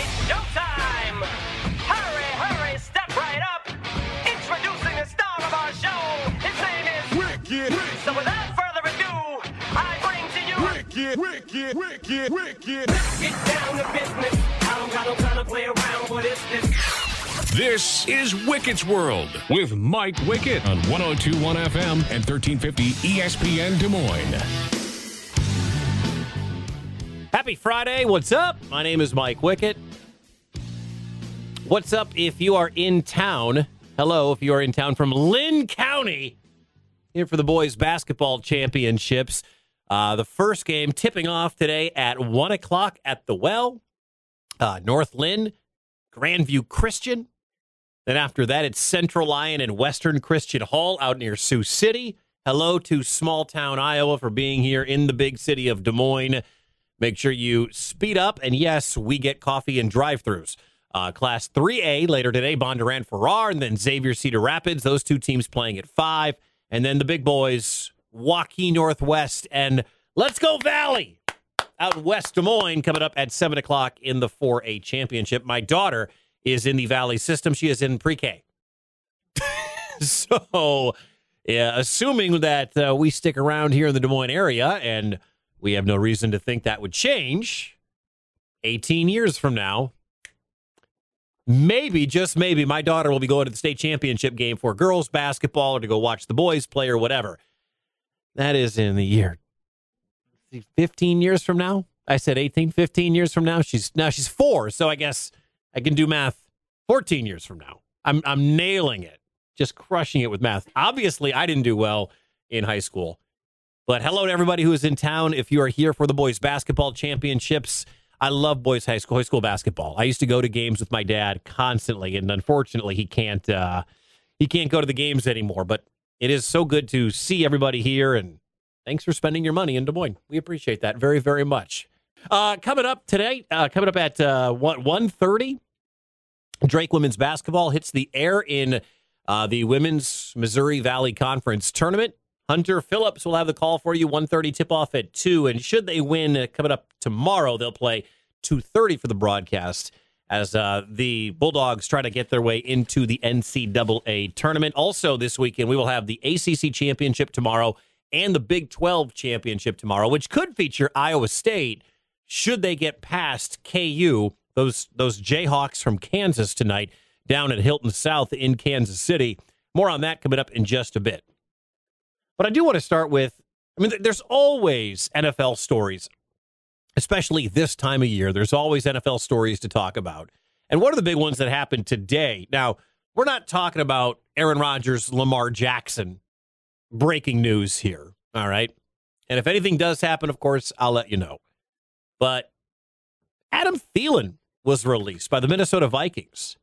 It's showtime! Hurry, hurry, step right up! Introducing the star of our show! His name is Wicked, So without further ado, I bring to you wicked, wicked, wicked, wicked. Get down to business. I don't got no time to play around. What is this? This is Wicket's World with Mike Wicket on 1021 FM and 1350 ESPN Des Moines. Happy Friday. What's up? My name is Mike Wicket. What's up if you are in town? Hello, if you are in town from Linn County, here for the boys basketball championships. Uh, the first game tipping off today at 1 o'clock at the Well, uh, North Linn, Grandview Christian. Then after that, it's Central Lyon and Western Christian Hull out near Sioux City. Hello to small town Iowa for being here in the big city of Des Moines. Make sure you speed up. And yes, we get coffee and drive throughs. Uh, class 3A later today, Bondurant Farrar, and then Xavier Cedar Rapids. Those two teams playing at 5. And then the big boys, Waukee Northwest and Let's Go Valley out in West Des Moines coming up at 7 o'clock in the 4A championship. My daughter is in the Valley system. She is in pre K. so, yeah, assuming that uh, we stick around here in the Des Moines area, and we have no reason to think that would change 18 years from now, maybe, just maybe, my daughter will be going to the state championship game for girls basketball or to go watch the boys play or whatever. That is in the year 15 years from now. I said 18, 15 years from now. She's now she's four, so I guess I can do math 14 years from now. I'm I'm nailing it, just crushing it with math. Obviously, I didn't do well in high school. But hello to everybody who is in town. If you are here for the boys basketball championships, I love boys high school high school basketball. I used to go to games with my dad constantly, and unfortunately, he can't uh, he can't go to the games anymore. But it is so good to see everybody here, and thanks for spending your money in Des Moines. We appreciate that very very much. Uh, coming up today, uh, coming up at uh, one thirty, Drake women's basketball hits the air in uh, the women's Missouri Valley Conference tournament. Hunter Phillips will have the call for you. 1.30 tip off at 2. And should they win uh, coming up tomorrow, they'll play 2.30 for the broadcast as uh, the Bulldogs try to get their way into the NCAA tournament. Also, this weekend, we will have the ACC championship tomorrow and the Big 12 championship tomorrow, which could feature Iowa State should they get past KU, those, those Jayhawks from Kansas tonight down at Hilton South in Kansas City. More on that coming up in just a bit. But I do want to start with I mean, there's always NFL stories, especially this time of year. There's always NFL stories to talk about. And one of the big ones that happened today. Now, we're not talking about Aaron Rodgers, Lamar Jackson breaking news here. All right. And if anything does happen, of course, I'll let you know. But Adam Thielen was released by the Minnesota Vikings.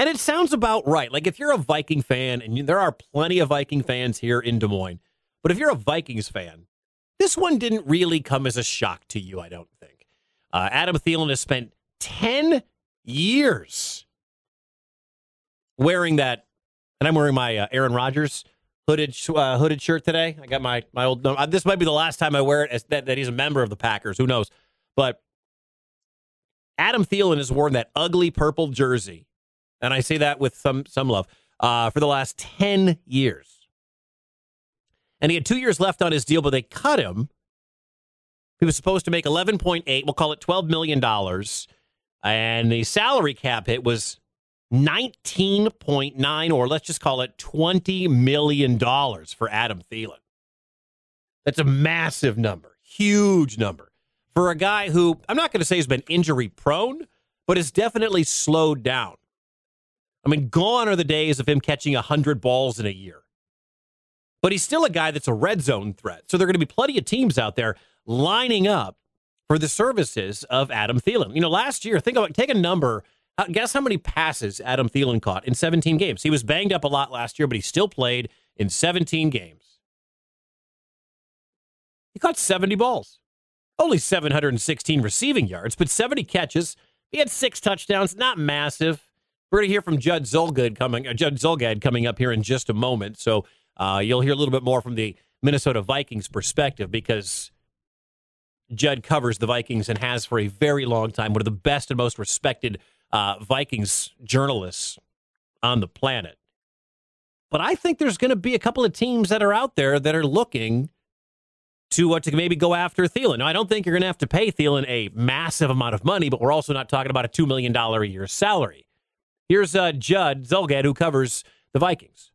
And it sounds about right. Like if you're a Viking fan, and you, there are plenty of Viking fans here in Des Moines, but if you're a Vikings fan, this one didn't really come as a shock to you, I don't think. Uh, Adam Thielen has spent 10 years wearing that, and I'm wearing my uh, Aaron Rodgers hooded uh, hooded shirt today. I got my my old. Uh, this might be the last time I wear it. As that, that he's a member of the Packers. Who knows? But Adam Thielen has worn that ugly purple jersey and I say that with some some love, uh, for the last 10 years. And he had two years left on his deal, but they cut him. He was supposed to make 11.8, we'll call it $12 million. And the salary cap hit was 19.9, or let's just call it $20 million for Adam Thielen. That's a massive number, huge number. For a guy who, I'm not going to say has been injury prone, but has definitely slowed down. I mean, gone are the days of him catching 100 balls in a year. But he's still a guy that's a red zone threat. So there are going to be plenty of teams out there lining up for the services of Adam Thielen. You know, last year, think about take a number. Uh, guess how many passes Adam Thielen caught in 17 games? He was banged up a lot last year, but he still played in 17 games. He caught 70 balls, only 716 receiving yards, but 70 catches. He had six touchdowns, not massive. We're going to hear from Judd Zulgad coming, uh, Judd Zulgad coming up here in just a moment. So uh, you'll hear a little bit more from the Minnesota Vikings perspective because Judd covers the Vikings and has for a very long time. One of the best and most respected uh, Vikings journalists on the planet. But I think there's going to be a couple of teams that are out there that are looking to to maybe go after Thielen. Now, I don't think you're going to have to pay Thielen a massive amount of money, but we're also not talking about a two million dollar a year salary. Here's uh, Judd Zulgad, who covers the Vikings.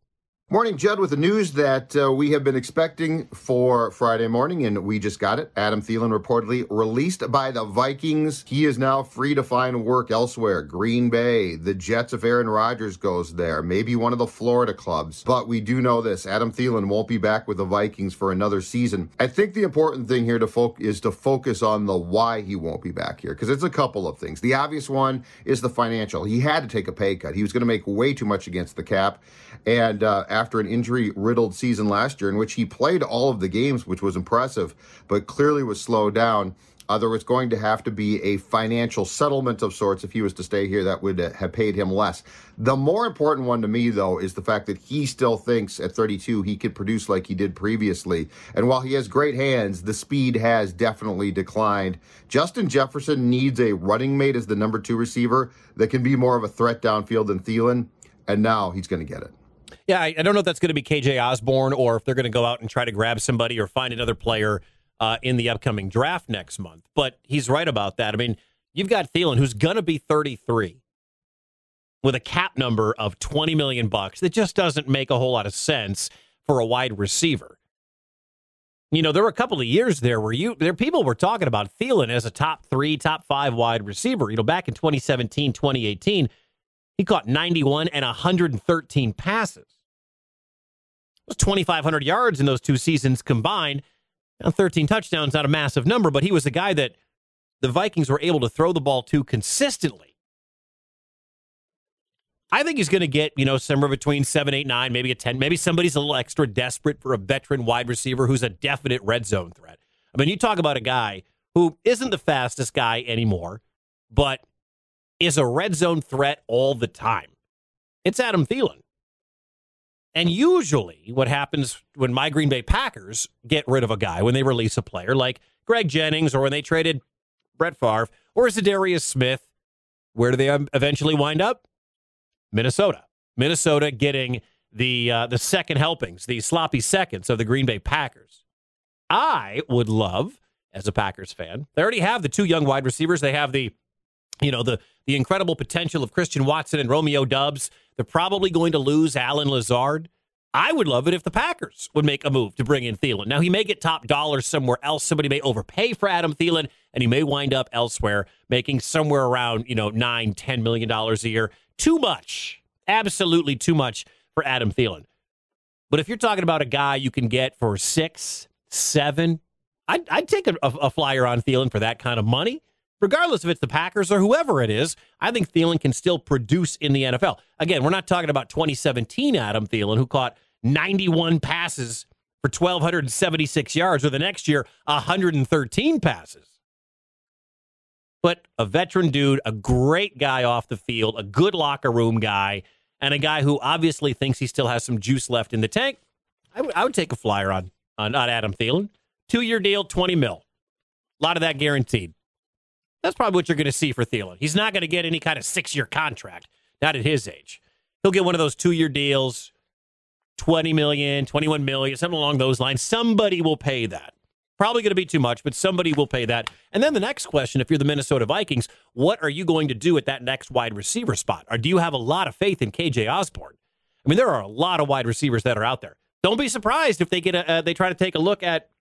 Morning, Judd, with the news that uh, we have been expecting for Friday morning, and we just got it. Adam Thielen reportedly released by the Vikings. He is now free to find work elsewhere. Green Bay, the Jets, if Aaron Rodgers goes there, maybe one of the Florida clubs. But we do know this Adam Thielen won't be back with the Vikings for another season. I think the important thing here to fo- is to focus on the why he won't be back here, because it's a couple of things. The obvious one is the financial. He had to take a pay cut, he was going to make way too much against the cap. And, uh, after an injury riddled season last year, in which he played all of the games, which was impressive, but clearly was slowed down. Uh, there was going to have to be a financial settlement of sorts if he was to stay here that would uh, have paid him less. The more important one to me, though, is the fact that he still thinks at 32 he could produce like he did previously. And while he has great hands, the speed has definitely declined. Justin Jefferson needs a running mate as the number two receiver that can be more of a threat downfield than Thielen, and now he's going to get it. Yeah, I, I don't know if that's going to be KJ Osborne or if they're going to go out and try to grab somebody or find another player uh, in the upcoming draft next month. But he's right about that. I mean, you've got Thielen, who's going to be 33 with a cap number of 20 million bucks. That just doesn't make a whole lot of sense for a wide receiver. You know, there were a couple of years there where you there people were talking about Thielen as a top three, top five wide receiver. You know, back in 2017, 2018, he caught 91 and 113 passes. Was 2,500 yards in those two seasons combined. Now, 13 touchdowns, not a massive number, but he was a guy that the Vikings were able to throw the ball to consistently. I think he's going to get, you know, somewhere between seven, eight, nine, maybe a 10. Maybe somebody's a little extra desperate for a veteran wide receiver who's a definite red zone threat. I mean, you talk about a guy who isn't the fastest guy anymore, but is a red zone threat all the time. It's Adam Thielen. And usually, what happens when my Green Bay Packers get rid of a guy, when they release a player like Greg Jennings or when they traded Brett Favre or Za'Darius Smith, where do they eventually wind up? Minnesota. Minnesota getting the uh, the second helpings, the sloppy seconds of the Green Bay Packers. I would love, as a Packers fan, they already have the two young wide receivers. They have the, you know, the the incredible potential of Christian Watson and Romeo Doubs. They're probably going to lose Allen Lazard. I would love it if the Packers would make a move to bring in Thielen. Now, he may get top dollar somewhere else. Somebody may overpay for Adam Thielen, and he may wind up elsewhere making somewhere around, you know, nine, ten million dollars a year. Too much. Absolutely too much for Adam Thielen. But if you're talking about a guy you can get for six, seven, I'd, I'd take a, a flyer on Thielen for that kind of money regardless if it's the Packers or whoever it is, I think Thielen can still produce in the NFL. Again, we're not talking about 2017 Adam Thielen, who caught 91 passes for 1,276 yards, or the next year, 113 passes. But a veteran dude, a great guy off the field, a good locker room guy, and a guy who obviously thinks he still has some juice left in the tank. I, w- I would take a flyer on, on, on Adam Thielen. Two year deal, 20 mil. A lot of that guaranteed. That's probably what you're going to see for Thielen. He's not going to get any kind of six year contract, not at his age. He'll get one of those two year deals, 20 million, 21 million, something along those lines. Somebody will pay that. Probably going to be too much, but somebody will pay that. And then the next question if you're the Minnesota Vikings, what are you going to do at that next wide receiver spot? Or do you have a lot of faith in KJ Osborne? I mean, there are a lot of wide receivers that are out there. Don't be surprised if they get a, uh, they try to take a look at,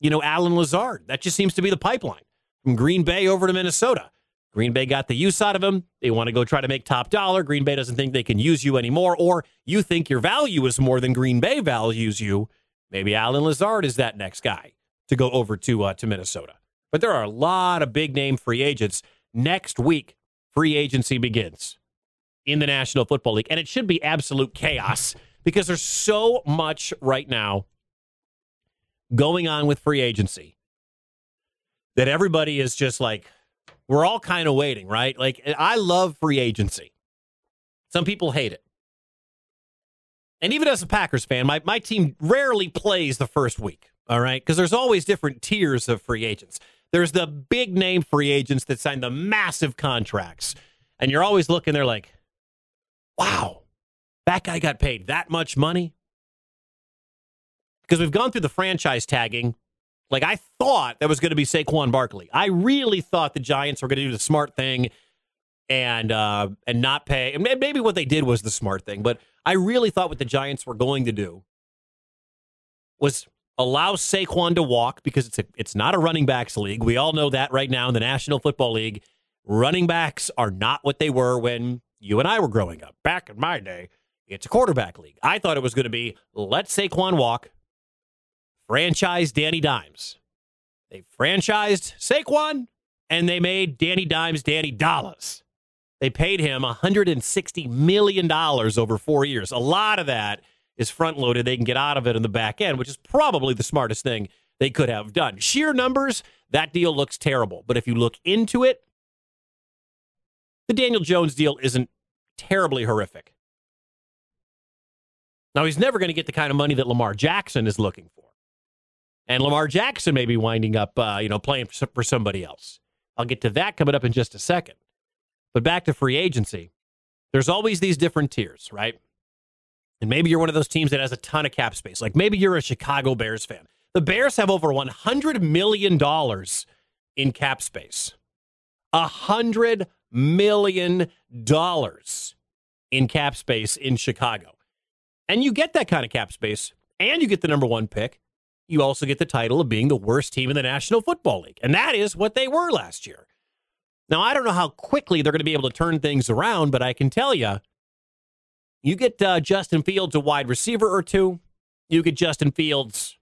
you know, Allen Lazard. That just seems to be the pipeline from Green Bay over to Minnesota. Green Bay got the use out of him. They want to go try to make top dollar. Green Bay doesn't think they can use you anymore, or you think your value is more than Green Bay values you. Maybe Allen Lazard is that next guy to go over to uh, to Minnesota. But there are a lot of big name free agents. Next week, free agency begins in the National Football League, and it should be absolute chaos because there's so much right now going on with free agency that everybody is just like, we're all kind of waiting, right? Like, eh, I love free agency. Some people hate it. And even as a Packers fan, my, my team rarely plays the first week, all right? Because there's always different tiers of free agents. There's the big name free agents that sign the massive contracts. And you're always looking there like, wow, that guy got paid that much money. Because we've gone through the franchise tagging. Like I thought that was going to be Saquon Barkley. I really thought the Giants were going to do the smart thing and uh, and not pay. And maybe what they did was the smart thing, but I really thought what the Giants were going to do was allow Saquon to walk because it's a, it's not a running backs league. We all know that right now in the National Football League, running backs are not what they were when you and I were growing up. Back in my day, it's a quarterback league. I thought it was going to be let Saquon walk, franchise Danny Dimes. They franchised Saquon and they made Danny Dimes Danny Dollars. They paid him $160 million over four years. A lot of that is front loaded. They can get out of it in the back end, which is probably the smartest thing they could have done. Sheer numbers, that deal looks terrible. But if you look into it, the Daniel Jones deal isn't terribly horrific. Now, he's never going to get the kind of money that Lamar Jackson is looking for. And Lamar Jackson may be winding up, uh, you know, playing for somebody else. I'll get to that coming up in just a second. But back to free agency, there's always these different tiers, right? And maybe you're one of those teams that has a ton of cap space. Like maybe you're a Chicago Bears fan. The Bears have over $100 million in cap space. $100 million in cap space in Chicago. And you get that kind of cap space, and you get the number one pick. You also get the title of being the worst team in the National Football League. And that is what they were last year. Now, I don't know how quickly they're going to be able to turn things around, but I can tell you, you get uh, Justin Fields a wide receiver or two, you get Justin Fields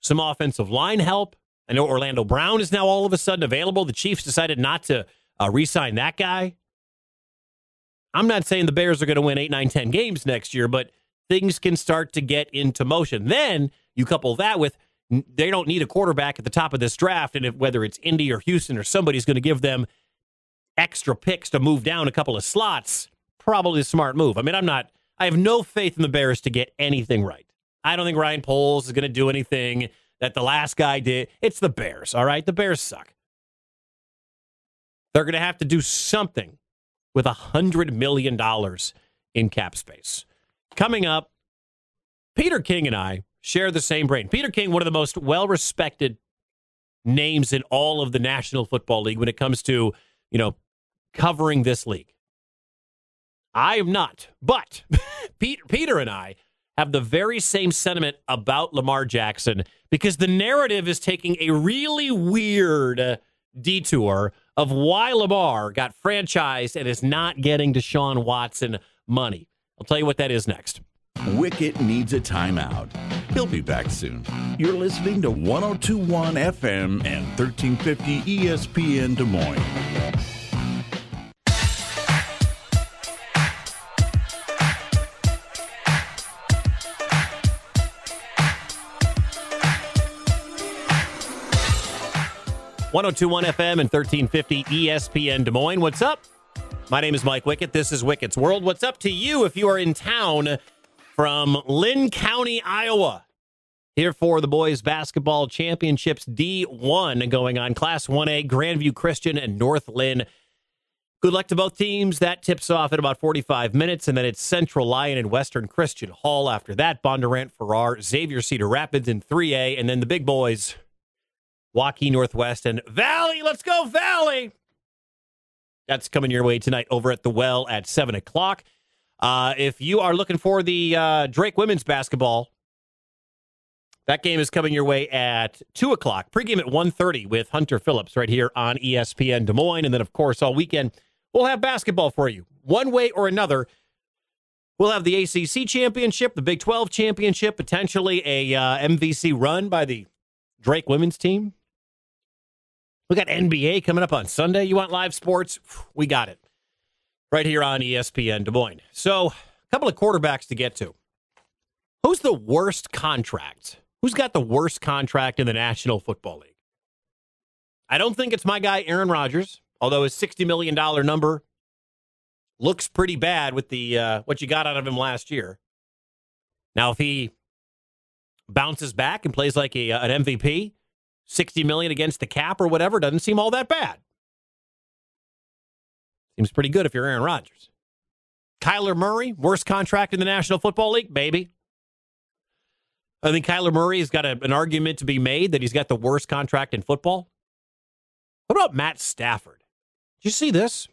some offensive line help. I know Orlando Brown is now all of a sudden available. The Chiefs decided not to uh, re sign that guy. I'm not saying the Bears are going to win 8, 9, 10 games next year, but things can start to get into motion. Then you couple that with they don't need a quarterback at the top of this draft. And if, whether it's Indy or Houston or somebody's going to give them extra picks to move down a couple of slots, probably a smart move. I mean, I'm not, I have no faith in the Bears to get anything right. I don't think Ryan Poles is going to do anything that the last guy did. It's the Bears, all right? The Bears suck. They're going to have to do something with a $100 million in cap space. Coming up, Peter King and I share the same brain. Peter King, one of the most well respected names in all of the National Football League when it comes to, you know, covering this league. I am not, but Peter, Peter and I have the very same sentiment about Lamar Jackson because the narrative is taking a really weird uh, detour of why Lamar got franchised and is not getting Deshaun Watson money. I'll tell you what that is next. Wicket needs a timeout. He'll be back soon. You're listening to 1021 FM and 1350 ESPN Des Moines. One zero two one FM and thirteen fifty ESPN Des Moines. What's up? My name is Mike Wicket. This is Wicket's World. What's up to you if you are in town from Linn County, Iowa? Here for the boys basketball championships D1 going on Class 1A, Grandview Christian and North Linn. Good luck to both teams. That tips off in about 45 minutes, and then it's Central Lyon and Western Christian Hull after that. Bondurant, Farrar, Xavier Cedar Rapids in 3A, and then the big boys, Waukee Northwest and Valley. Let's go, Valley! That's coming your way tonight over at the Well at 7 o'clock. Uh, if you are looking for the uh, Drake women's basketball, that game is coming your way at 2 o'clock. Pregame at 1.30 with Hunter Phillips right here on ESPN Des Moines. And then, of course, all weekend, we'll have basketball for you. One way or another, we'll have the ACC championship, the Big 12 championship, potentially a uh, MVC run by the Drake women's team. We got NBA coming up on Sunday. You want live sports? We got it right here on ESPN Des Moines. So, a couple of quarterbacks to get to. Who's the worst contract? Who's got the worst contract in the National Football League? I don't think it's my guy Aaron Rodgers, although his $60 million number looks pretty bad with the uh, what you got out of him last year. Now, if he bounces back and plays like a, uh, an MVP, 60 million against the cap or whatever doesn't seem all that bad. Seems pretty good if you're Aaron Rodgers. Kyler Murray, worst contract in the National Football League, baby. I think Kyler Murray has got a, an argument to be made that he's got the worst contract in football. What about Matt Stafford? Did you see this?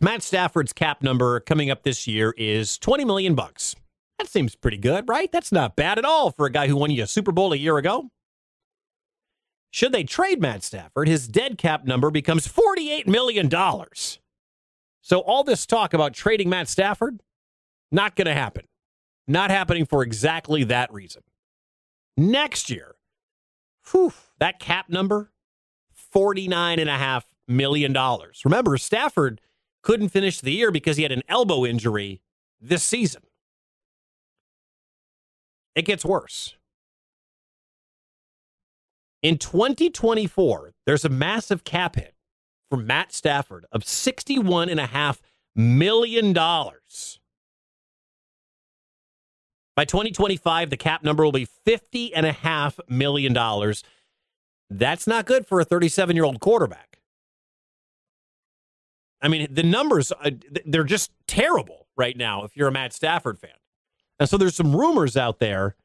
Matt Stafford's cap number coming up this year is 20 million bucks. That seems pretty good, right? That's not bad at all for a guy who won you a Super Bowl a year ago. Should they trade Matt Stafford, his dead cap number becomes $48 million. So all this talk about trading Matt Stafford, not going to happen. Not happening for exactly that reason. Next year, whew, that cap number, $49.5 million. Remember, Stafford couldn't finish the year because he had an elbow injury this season. It gets worse. In 2024, there's a massive cap hit for Matt Stafford of $61.5 million. By 2025, the cap number will be $50.5 million. That's not good for a 37 year old quarterback. I mean, the numbers, uh, they're just terrible right now if you're a Matt Stafford fan. And so there's some rumors out there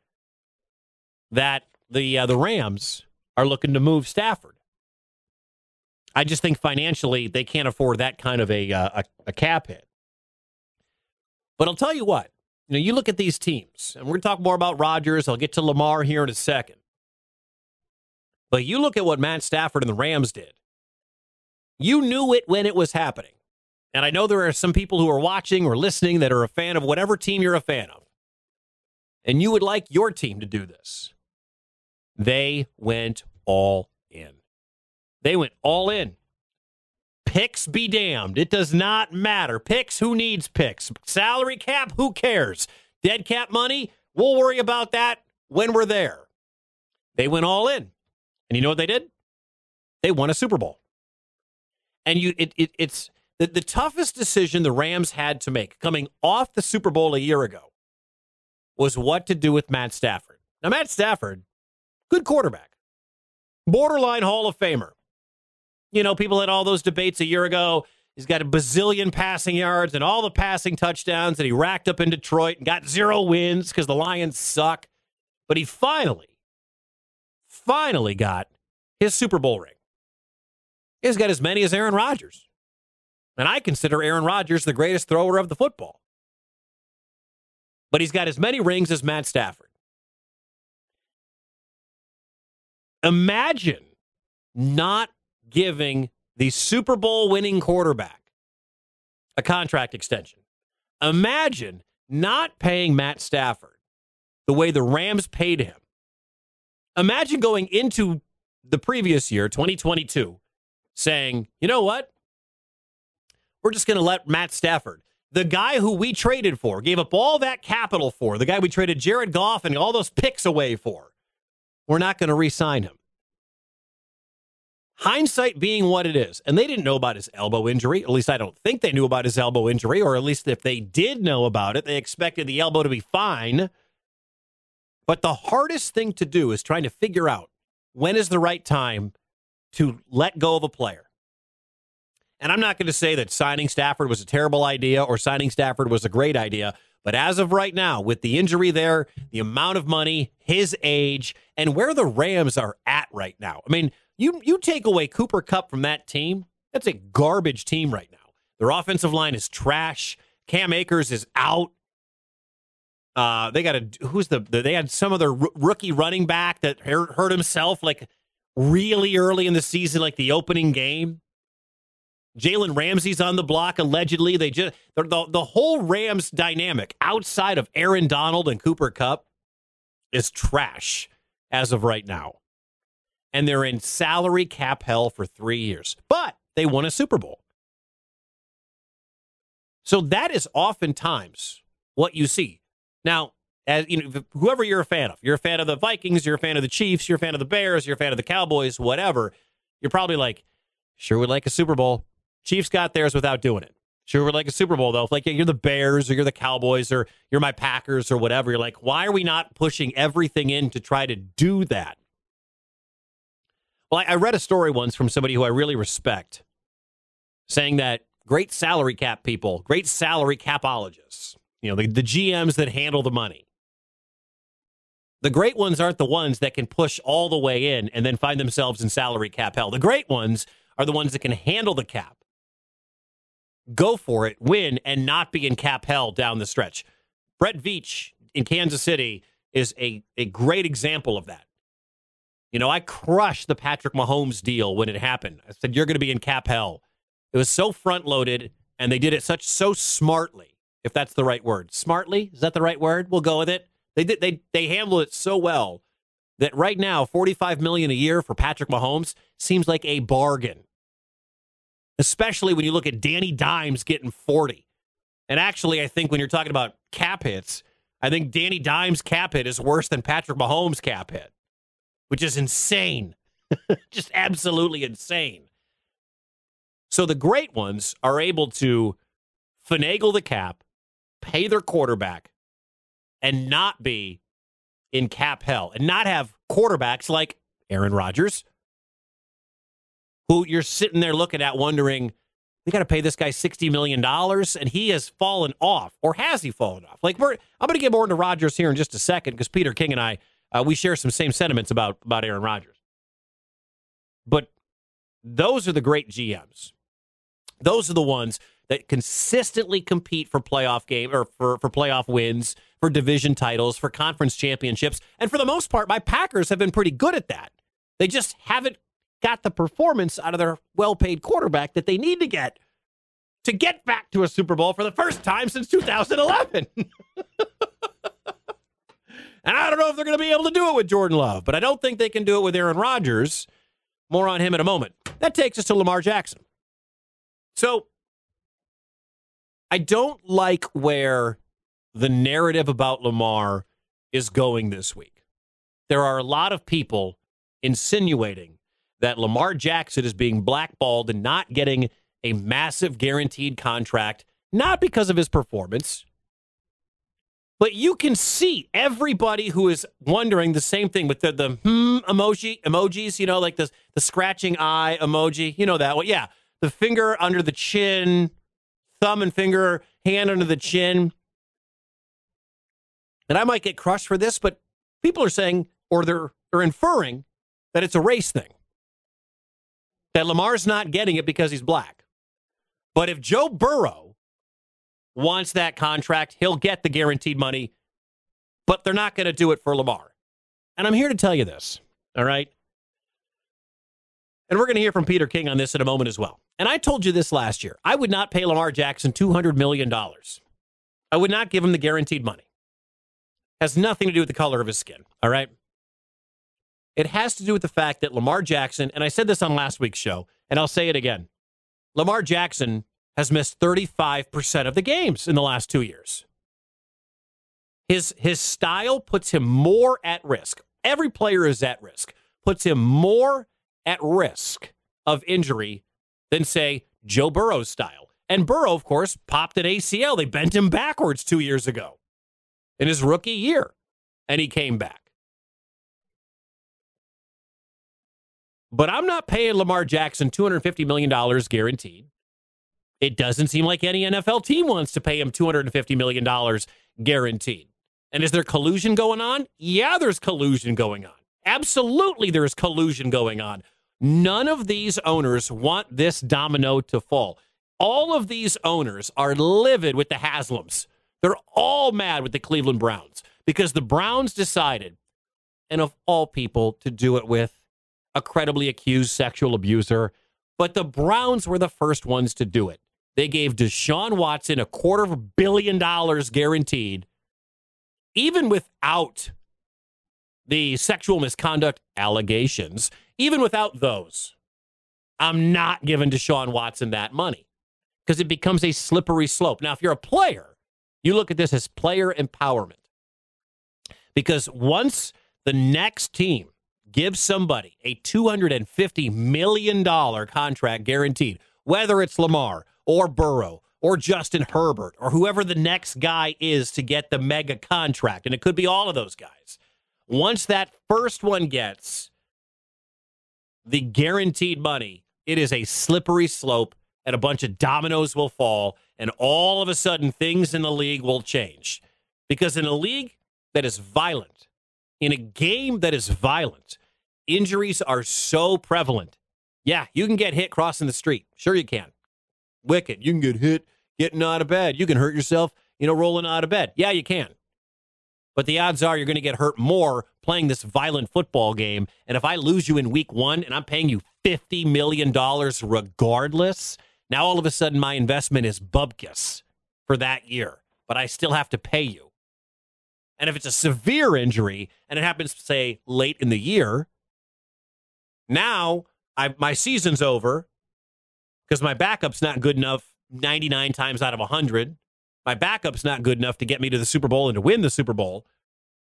that the uh, the Rams are looking to move Stafford. I just think financially they can't afford that kind of a, uh, a, a cap hit. But I'll tell you what, you know, you look at these teams, and we're going to talk more about Rodgers. I'll get to Lamar here in a second. But you look at what Matt Stafford and the Rams did. You knew it when it was happening. And I know there are some people who are watching or listening that are a fan of whatever team you're a fan of. And you would like your team to do this. They went all in. They went all in. Picks be damned. It does not matter. Picks, who needs picks? Salary cap, who cares? Dead cap money, we'll worry about that when we're there. They went all in. And you know what they did? They won a Super Bowl. And you it, it it's the, the toughest decision the Rams had to make coming off the Super Bowl a year ago was what to do with Matt Stafford. Now, Matt Stafford, good quarterback, borderline Hall of Famer. You know, people had all those debates a year ago. He's got a bazillion passing yards and all the passing touchdowns that he racked up in Detroit and got zero wins because the Lions suck. But he finally, finally got his Super Bowl ring. He's got as many as Aaron Rodgers. And I consider Aaron Rodgers the greatest thrower of the football. But he's got as many rings as Matt Stafford. Imagine not giving the Super Bowl winning quarterback a contract extension. Imagine not paying Matt Stafford the way the Rams paid him. Imagine going into the previous year, 2022, saying, you know what? We're just going to let Matt Stafford, the guy who we traded for, gave up all that capital for, the guy we traded Jared Goff and all those picks away for, we're not going to re sign him. Hindsight being what it is, and they didn't know about his elbow injury. At least I don't think they knew about his elbow injury, or at least if they did know about it, they expected the elbow to be fine. But the hardest thing to do is trying to figure out when is the right time to let go of a player. And I'm not going to say that signing Stafford was a terrible idea or signing Stafford was a great idea. But as of right now, with the injury there, the amount of money, his age, and where the Rams are at right now, I mean, you you take away Cooper Kupp from that team, that's a garbage team right now. Their offensive line is trash. Cam Akers is out. Uh, they got a who's the they had some of their r- rookie running back that hurt himself like really early in the season, like the opening game. Jalen Ramsey's on the block allegedly. They just the the whole Rams dynamic outside of Aaron Donald and Cooper Kupp is trash as of right now and they're in salary cap hell for three years. But they won a Super Bowl. So that is oftentimes what you see. Now, as you know, whoever you're a fan of, you're a fan of the Vikings, you're a fan of the Chiefs, you're a fan of the Bears, you're a fan of the Cowboys, whatever. You're probably like, sure would like a Super Bowl. Chiefs got theirs without doing it. Sure would like a Super Bowl though. If like you're the Bears or you're the Cowboys or you're my Packers or whatever, you're like, why are we not pushing everything in to try to do that? Well, I, I read a story once from somebody who I really respect saying that great salary cap people, great salary capologists, you know, the, the GMs that handle the money, the great ones aren't the ones that can push all the way in and then find themselves in salary cap hell. The great ones are the ones that can handle the cap, go for it, win, and not be in cap hell down the stretch. Brett Veach in Kansas City is a, a great example of that. You know, I crushed the Patrick Mahomes deal when it happened. I said, You're going to be in cap hell. It was so front loaded, and they did it such so smartly, if that's the right word. Smartly? Is that the right word? We'll go with it. They did they they handled it so well that right now, 45 million a year for Patrick Mahomes seems like a bargain. Especially when you look at Danny Dimes getting 40. And actually, I think when you're talking about cap hits, I think Danny Dimes' cap hit is worse than Patrick Mahomes' cap hit which is insane. Just absolutely insane. So the great ones are able to finagle the cap, pay their quarterback, and not be in cap hell and not have quarterbacks like Aaron Rodgers, who you're sitting there looking at wondering, we got to pay this guy $60 million and he has fallen off. Or has he fallen off? Like, we're, I'm going to get more into Rodgers here in just a second because Peter King and I uh, we share some same sentiments about about Aaron Rodgers. But those are the great GMs. Those are the ones that consistently compete for playoff game or for, for playoff wins, for division titles, for conference championships. And for the most part, my Packers have been pretty good at that. They just haven't got the performance out of their well paid quarterback that they need to get to get back to a Super Bowl for the first time since 2011. And I don't know if they're going to be able to do it with Jordan Love, but I don't think they can do it with Aaron Rodgers. More on him in a moment. That takes us to Lamar Jackson. So I don't like where the narrative about Lamar is going this week. There are a lot of people insinuating that Lamar Jackson is being blackballed and not getting a massive guaranteed contract, not because of his performance, but you can see everybody who is wondering the same thing with the the hmm emoji emojis, you know, like the the scratching eye emoji. You know that one. Yeah. The finger under the chin, thumb and finger, hand under the chin. And I might get crushed for this, but people are saying or they're they're inferring that it's a race thing. That Lamar's not getting it because he's black. But if Joe Burrow wants that contract, he'll get the guaranteed money, but they're not going to do it for Lamar. And I'm here to tell you this, all right? And we're going to hear from Peter King on this in a moment as well. And I told you this last year. I would not pay Lamar Jackson $200 million. I would not give him the guaranteed money. Has nothing to do with the color of his skin, all right? It has to do with the fact that Lamar Jackson, and I said this on last week's show, and I'll say it again Lamar Jackson has missed 35% of the games in the last two years. His, his style puts him more at risk. Every player is at risk, puts him more at risk of injury than, say, Joe Burrow's style. And Burrow, of course, popped an ACL. They bent him backwards two years ago in his rookie year, and he came back. But I'm not paying Lamar Jackson $250 million guaranteed. It doesn't seem like any NFL team wants to pay him $250 million guaranteed. And is there collusion going on? Yeah, there's collusion going on. Absolutely, there's collusion going on. None of these owners want this domino to fall. All of these owners are livid with the Haslams. They're all mad with the Cleveland Browns because the Browns decided, and of all people, to do it with a credibly accused sexual abuser. But the Browns were the first ones to do it. They gave Deshaun Watson a quarter of a billion dollars guaranteed, even without the sexual misconduct allegations, even without those. I'm not giving Deshaun Watson that money because it becomes a slippery slope. Now, if you're a player, you look at this as player empowerment. Because once the next team gives somebody a $250 million contract guaranteed, whether it's Lamar or Burrow or Justin Herbert or whoever the next guy is to get the mega contract. And it could be all of those guys. Once that first one gets the guaranteed money, it is a slippery slope and a bunch of dominoes will fall. And all of a sudden, things in the league will change. Because in a league that is violent, in a game that is violent, injuries are so prevalent. Yeah, you can get hit crossing the street. Sure, you can. Wicked. You can get hit getting out of bed. You can hurt yourself, you know, rolling out of bed. Yeah, you can. But the odds are you're going to get hurt more playing this violent football game. And if I lose you in week one and I'm paying you $50 million regardless, now all of a sudden my investment is bubkus for that year, but I still have to pay you. And if it's a severe injury and it happens, say, late in the year, now I, my season's over because my backup's not good enough 99 times out of 100. My backup's not good enough to get me to the Super Bowl and to win the Super Bowl.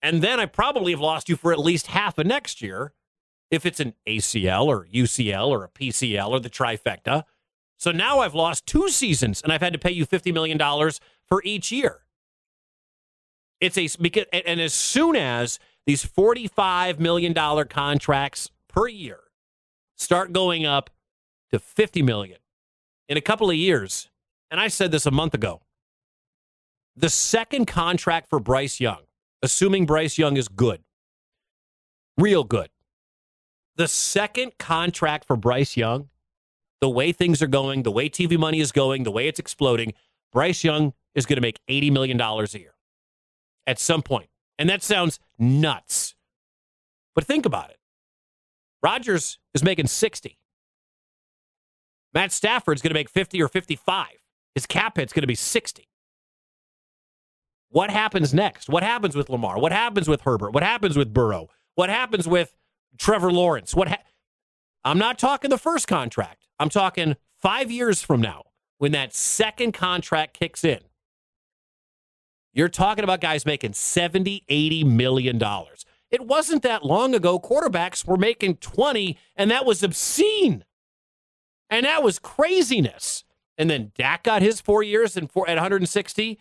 And then I probably have lost you for at least half of next year if it's an ACL or UCL or a PCL or the trifecta. So now I've lost two seasons and I've had to pay you $50 million for each year. It's a because and as soon as these $45 million contracts per year start going up to 50 million in a couple of years, and I said this a month ago. The second contract for Bryce Young, assuming Bryce Young is good, real good. The second contract for Bryce Young, the way things are going, the way TV money is going, the way it's exploding, Bryce Young is going to make $80 million a year at some point. And that sounds nuts. But think about it. Rodgers is making 60. Matt Stafford's going to make 50 or 55. His cap hit's going to be 60. What happens next? What happens with Lamar? What happens with Herbert? What happens with Burrow? What happens with Trevor Lawrence? What ha- I'm not talking the first contract. I'm talking 5 years from now when that second contract kicks in. You're talking about guys making 70, 80 million dollars. It wasn't that long ago quarterbacks were making 20 and that was obscene. And that was craziness. And then Dak got his 4 years and four, at 160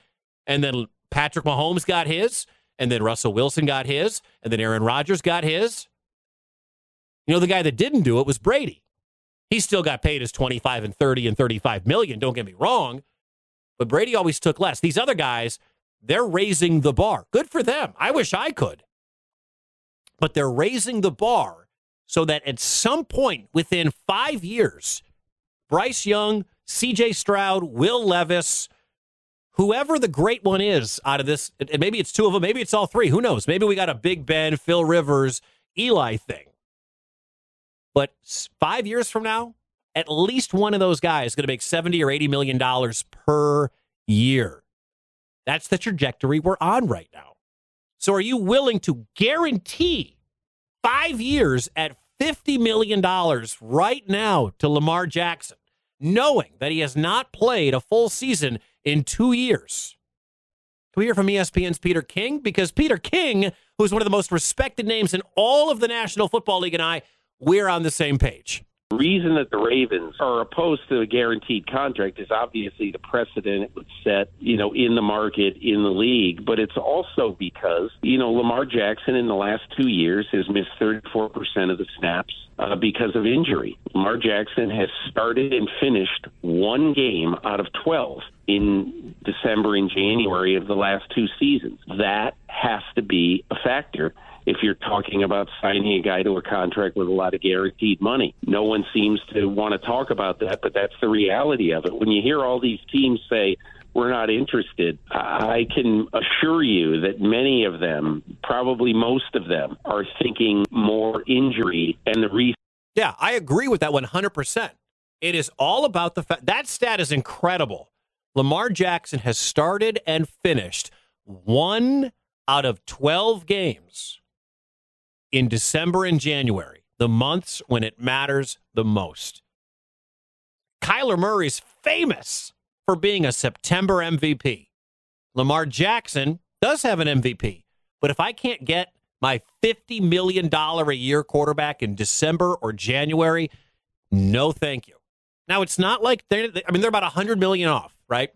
and then Patrick Mahomes got his and then Russell Wilson got his and then Aaron Rodgers got his. You know the guy that didn't do it was Brady. He still got paid his 25 and 30 and 35 million, don't get me wrong. But Brady always took less. These other guys they're raising the bar. Good for them. I wish I could. But they're raising the bar so that at some point within five years, Bryce Young, CJ Stroud, Will Levis, whoever the great one is out of this, and maybe it's two of them, maybe it's all three. Who knows? Maybe we got a Big Ben, Phil Rivers, Eli thing. But five years from now, at least one of those guys is going to make 70 or 80 million dollars per year. That's the trajectory we're on right now. So are you willing to guarantee five years at $50 million right now to Lamar Jackson, knowing that he has not played a full season in two years? Can we hear from ESPN's Peter King? Because Peter King, who's one of the most respected names in all of the National Football League, and I, we're on the same page reason that the Ravens are opposed to a guaranteed contract is obviously the precedent it would set, you know, in the market, in the league. But it's also because, you know, Lamar Jackson in the last two years has missed 34% of the snaps uh, because of injury. Lamar Jackson has started and finished one game out of 12 in December and January of the last two seasons. That has to be a factor if you're talking about signing a guy to a contract with a lot of guaranteed money. No one seems to want to talk about that, but that's the reality of it. When you hear all these teams say, we're not interested, I can assure you that many of them, probably most of them, are thinking more injury and the reason. Yeah, I agree with that 100%. It is all about the fact that stat is incredible. Lamar Jackson has started and finished one out of 12 games in December and January, the months when it matters the most. Kyler Murray's famous for being a September MVP. Lamar Jackson does have an MVP, but if I can't get my $50 million a year quarterback in December or January, no thank you. Now, it's not like they're, I mean, they're about 100 million off, right?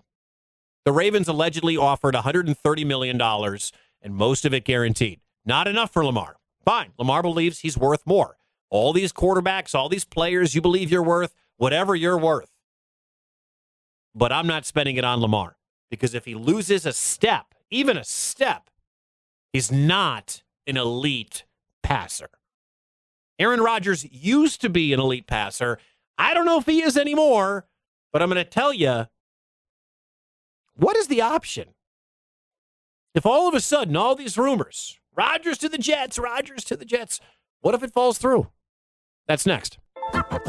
The Ravens allegedly offered 130 million dollars and most of it guaranteed. Not enough for Lamar. Fine. Lamar believes he's worth more. all these quarterbacks, all these players you believe you're worth, whatever you're worth. But I'm not spending it on Lamar because if he loses a step, even a step, he's not an elite passer. Aaron Rodgers used to be an elite passer. I don't know if he is anymore, but I'm going to tell you what is the option? If all of a sudden, all these rumors, Rodgers to the Jets, Rodgers to the Jets, what if it falls through? That's next.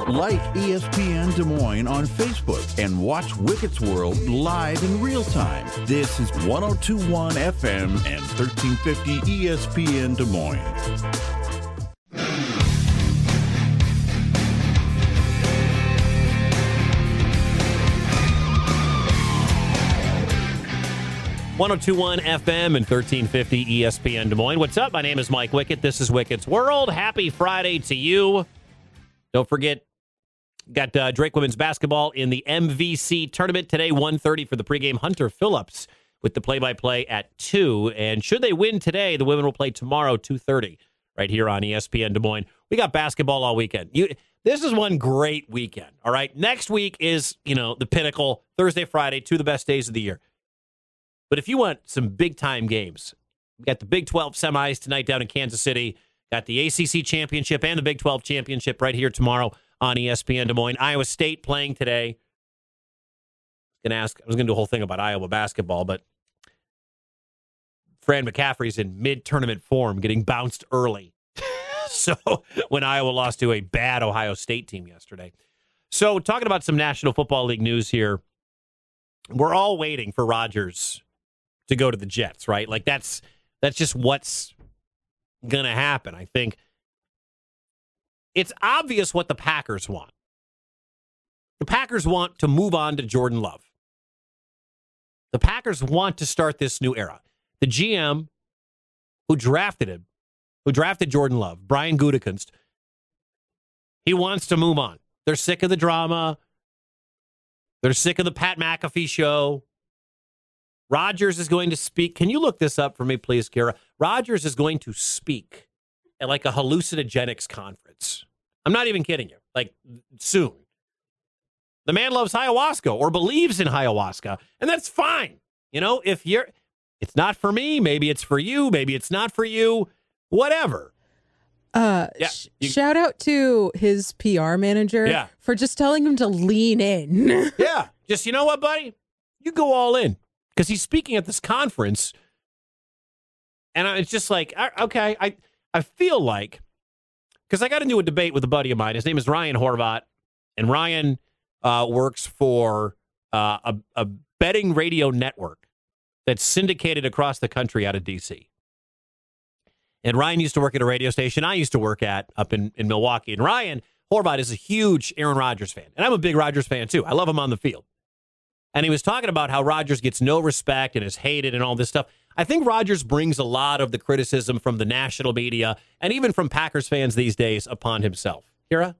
Like ESPN Des Moines on Facebook and watch Wickett's World live in real time. This is 1021 FM and 1350 ESPN Des Moines. 1021 FM and 1350 ESPN Des Moines. What's up? My name is Mike Wickett. This is Wickett's World. Happy Friday to you. Don't forget, got uh, Drake women's basketball in the MVC tournament today, 1.30 for the pregame. Hunter Phillips with the play-by-play at 2. And should they win today, the women will play tomorrow, 2.30, right here on ESPN Des Moines. We got basketball all weekend. You, this is one great weekend, all right? Next week is, you know, the pinnacle, Thursday, Friday, two of the best days of the year. But if you want some big time games, we got the Big 12 semis tonight down in Kansas City. Got the ACC championship and the Big 12 championship right here tomorrow on ESPN Des Moines. Iowa State playing today. Gonna ask. I was gonna do a whole thing about Iowa basketball, but Fran McCaffery's in mid-tournament form, getting bounced early. so when Iowa lost to a bad Ohio State team yesterday. So talking about some National Football League news here, we're all waiting for Rodgers to go to the Jets, right? Like that's that's just what's to happen. I think it's obvious what the Packers want. The Packers want to move on to Jordan Love. The Packers want to start this new era. The GM who drafted him, who drafted Jordan Love, Brian Gutekunst, he wants to move on. They're sick of the drama. They're sick of the Pat McAfee show. Rodgers is going to speak. Can you look this up for me, please, Kara? Rodgers is going to speak at like a hallucinogenics conference. I'm not even kidding you. Like soon. The man loves ayahuasca or believes in ayahuasca, and that's fine. You know, if you're, it's not for me. Maybe it's for you. Maybe it's not for you. Whatever. Uh, Yeah, sh- you- shout out to his PR manager Yeah. for just telling him to lean in. Yeah. Just, you know what, buddy? You go all in because he's speaking at this conference. And I- it's just like, okay, I, I feel like, because I got into a debate with a buddy of mine. His name is Ryan Horvat. And Ryan uh, works for uh, a, a betting radio network that's syndicated across the country out of D.C. And Ryan used to work at a radio station I used to work at up in, in Milwaukee. And Ryan Horvat is a huge Aaron Rodgers fan. And I'm a big Rodgers fan too. I love him on the field. And he was talking about how Rodgers gets no respect and is hated and all this stuff. I think Rodgers brings a lot of the criticism from the national media and even from Packers fans these days upon himself. Kira,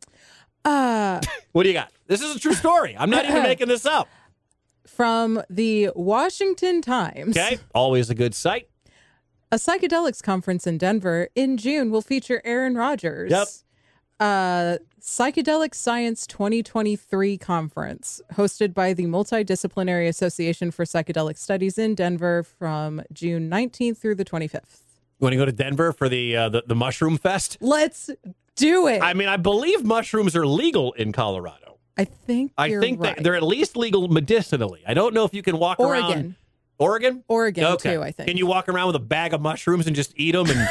Uh, what do you got? This is a true story. I'm not even making this up. from the Washington Times. Okay. Always a good site. A psychedelics conference in Denver in June will feature Aaron Rodgers. Yep. Uh, Psychedelic Science 2023 conference hosted by the Multidisciplinary Association for Psychedelic Studies in Denver from June 19th through the 25th. You want to go to Denver for the, uh, the the mushroom fest? Let's do it. I mean, I believe mushrooms are legal in Colorado. I think I think right. that they're at least legal medicinally. I don't know if you can walk around. Oregon. Oregon? Oregon, Okay. too, I think. Can you walk around with a bag of mushrooms and just eat them and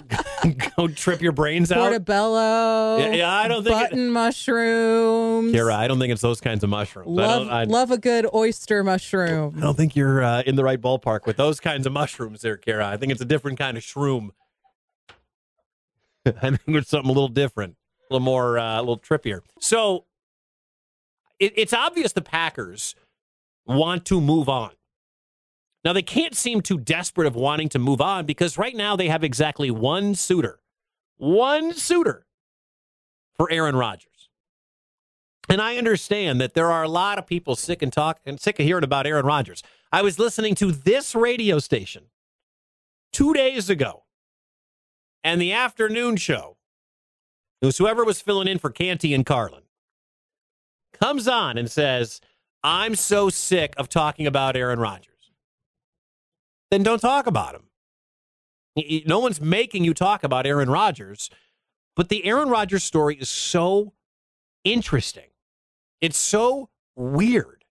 go trip your brains out? Portobello. Yeah, yeah, I don't think it- button mushrooms. Kira, I don't think it's those kinds of mushrooms. I Love, I, love a good oyster mushroom. I don't think you're uh, in the right ballpark with those kinds of mushrooms there, Kara. I think it's a different kind of shroom. I think it's something a little different, a little more, uh, a little trippier. So it, it's obvious the Packers want to move on. Now, they can't seem too desperate of wanting to move on because right now they have exactly one suitor, one suitor for Aaron Rodgers. And I understand that there are a lot of people sick and talk and sick of hearing about Aaron Rodgers. I was listening to this radio station two days ago and the afternoon show It was whoever was filling in for Canty and Carlin, comes on and says, I'm so sick of talking about Aaron Rodgers. Then don't talk about him. No one's making you talk about Aaron Rodgers, but the Aaron Rodgers story is so interesting. It's so weird